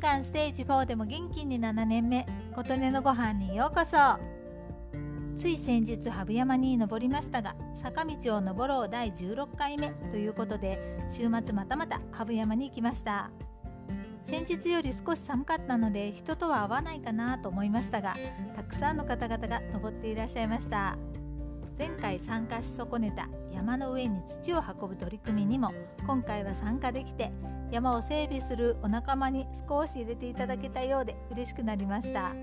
間ステージ4でも元気に7年目。琴音のご飯にようこそ。つい先日羽生山に登りましたが坂道を登ろう第16回目。ということで週末またまた羽生山に行きました。先日より少し寒かったので人とは会わないかなと思いましたがたくさんの方々が登っていらっしゃいました。前回参加し損ねた山の上に土を運ぶ取り組みにも今回は参加できて山を整備するお仲間に少し入れていただけたようで嬉しくなりました。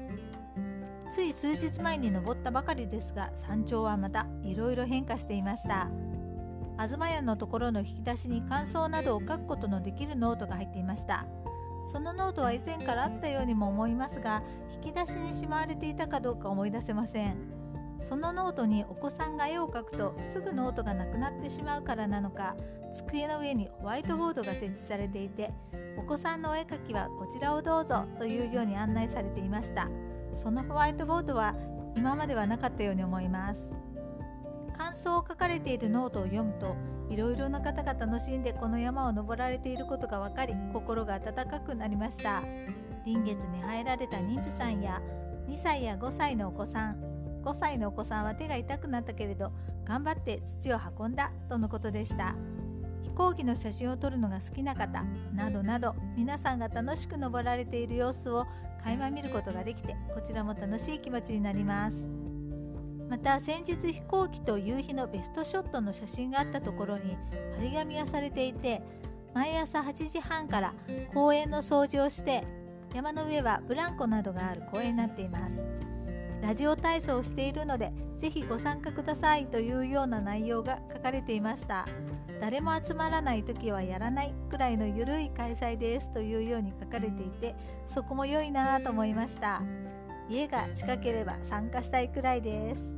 つい数日前に登ったばかりですが山頂はまたいろいろ変化していました。東屋のところの引き出しに感想などを書くことのできるノートが入っていました。そのノートは以前からあったようにも思いますが引き出しにしまわれていたかどうか思い出せません。そのノートにお子さんが絵を描くとすぐノートがなくなってしまうからなのか机の上にホワイトボードが設置されていてお子さんのお絵描きはこちらをどうぞというように案内されていました。そのホワイトボードは今まではなかったように思います。感想を書かれているノートを読むといろいろな方が楽しんでこの山を登られていることが分かり心が温かくなりました。臨月に入られた妊婦さんや2歳や5歳のお子さん5歳のお子さんは手が痛くなったけれど頑張って土を運んだとのことでした。飛行機の写真を撮るのが好きな方などなど皆さんが楽しく登られている様子を垣間見ることができてこちらも楽しい気持ちになります。また先日飛行機と夕日のベストショットの写真があったところに張り紙がされていて毎朝8時半から公園の掃除をして山の上はブランコなどがある公園になっています。ラジオ体操をしているのでぜひご参加くださいというような内容が書かれていました。誰も集まらない時はやらないくらいのゆるい開催ですというように書かれていてそこも良いなと思いました。家が近ければ参加したいくらいです。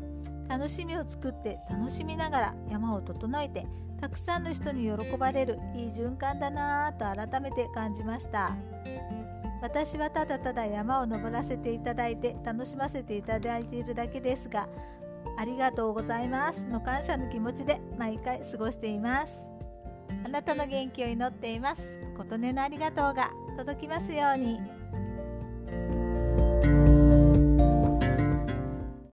楽しみを作って楽しみながら山を整えてたくさんの人に喜ばれるいい循環だなぁと改めて感じました。私はただただ山を登らせていただいて楽しませていただいているだけですがありがとうございます。の感謝の気持ちで毎回過ごしています。あなたの元気を祈っています。琴音のありがとうが届きますように。